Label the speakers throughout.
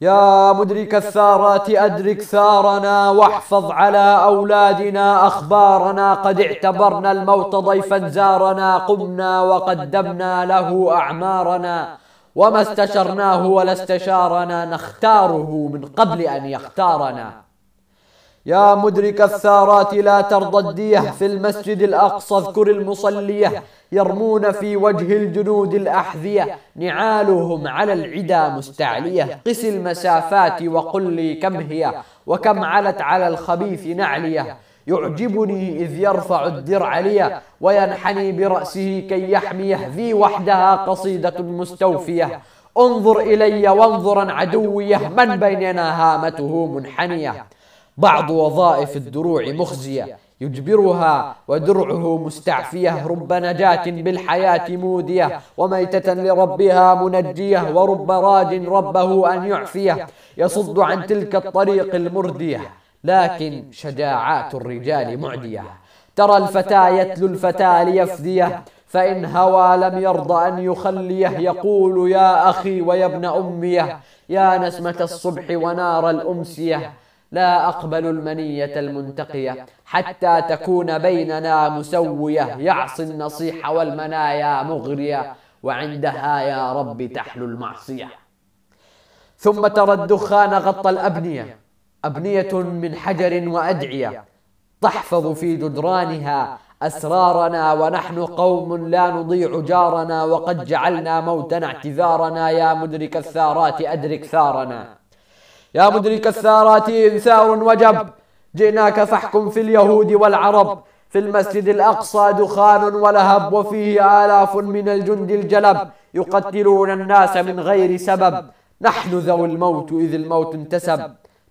Speaker 1: يا مدرك الثارات أدرك ثارنا واحفظ على أولادنا أخبارنا. قد اعتبرنا الموت ضيفا زارنا قمنا وقدمنا له أعمارنا. وما استشرناه ولا استشارنا نختاره من قبل أن يختارنا. يا مدرك الثارات لا ترضى الدية في المسجد الأقصى اذكر المصلية يرمون في وجه الجنود الأحذية نعالهم على العدا مستعلية. قس المسافات وقل لي كم هي وكم علت على الخبيث نعلية. يعجبني إذ يرفع الدرع لي وينحني برأسه كي يحميه ذي وحدها قصيدة مستوفية. انظر إلي وانظرا عدوية من بيننا هامته منحنية؟ بعض وظائف الدروع مخزية. يجبرها ودرعه مستعفية. رب نجاة بالحياة مودية. وميتة لربها منجية. ورب راج ربه أن يعفيه. يصد عن تلك الطريق المردية. لكن شجاعات الرجال معدية. ترى الفتى يتلو الفتى ليفديه. فإن هوى لم يرضى أن يخليه يقول يا أخي ويا ابن أميه يا نسمة الصبح ونار الأمسية. لا أقبل المنية المنتقية حتى تكون بيننا مسوية. يعصي النصيح والمنايا مغرية وعندها يا رب تحلو المعصية. ثم ترى الدخان غطى الأبنية. أبنية من حجر وأدعية. تحفظ في جدرانها أسرارنا. ونحن قوم لا نضيع جارنا. وقد جعلنا موتنا اعتذارنا. يا مدرك الثارات أدرك ثارنا. يا مدرك الثارات إنثار وجب جئناك فاحكم في اليهود والعرب في المسجد الأقصى دخان ولهب وفيه آلاف من الجند الجلب يقتلون الناس من غير سبب. نحن ذوي الموت إذ الموت انتسب.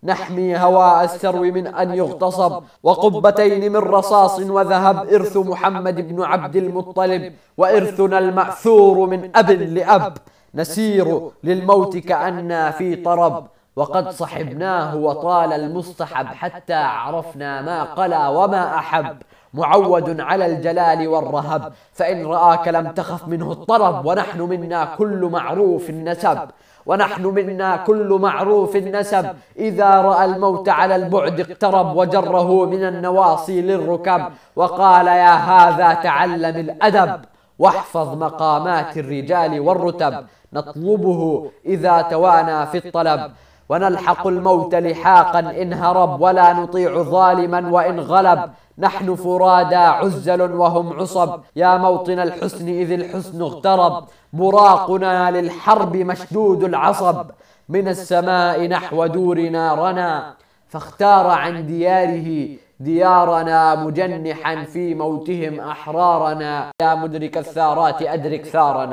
Speaker 1: نحمي هواء الثرو من أن يغتصب وقبتين من رصاص وذهب إرث محمد بن عبد المطلب وإرثنا المأثور من أب لأب. نسير للموت كأنا في طرب. وقد صحبناه وطال المصطحب حتى عرفنا ما قلى وما أحب. معود على الجلال والرهب. فإن رآك لم تخف منه الطرب ونحن منا كل معروف النسب ونحن منا كل معروف النسب إذا رأى الموت على البعد اقترب وجره من النواصي للركب. وقال يا هذا تعلم الأدب. واحفظ مقامات الرجال والرتب. نطلبه إذا توانى في الطلب. ونلحق الموت لحاقا إن هرب ولا نطيع ظالما وإن غلب. نحن فرادى عزل وهم عصب. يا موطن الحسن إذ الحسن اغترب. براقنا للحرب مشدود العصب. من السماء نحو دورنا رنا. فاختار عن دياره ديارنا مجنحا في موتهم أحرارنا. يا مدرك الثارات أدرك ثارنا.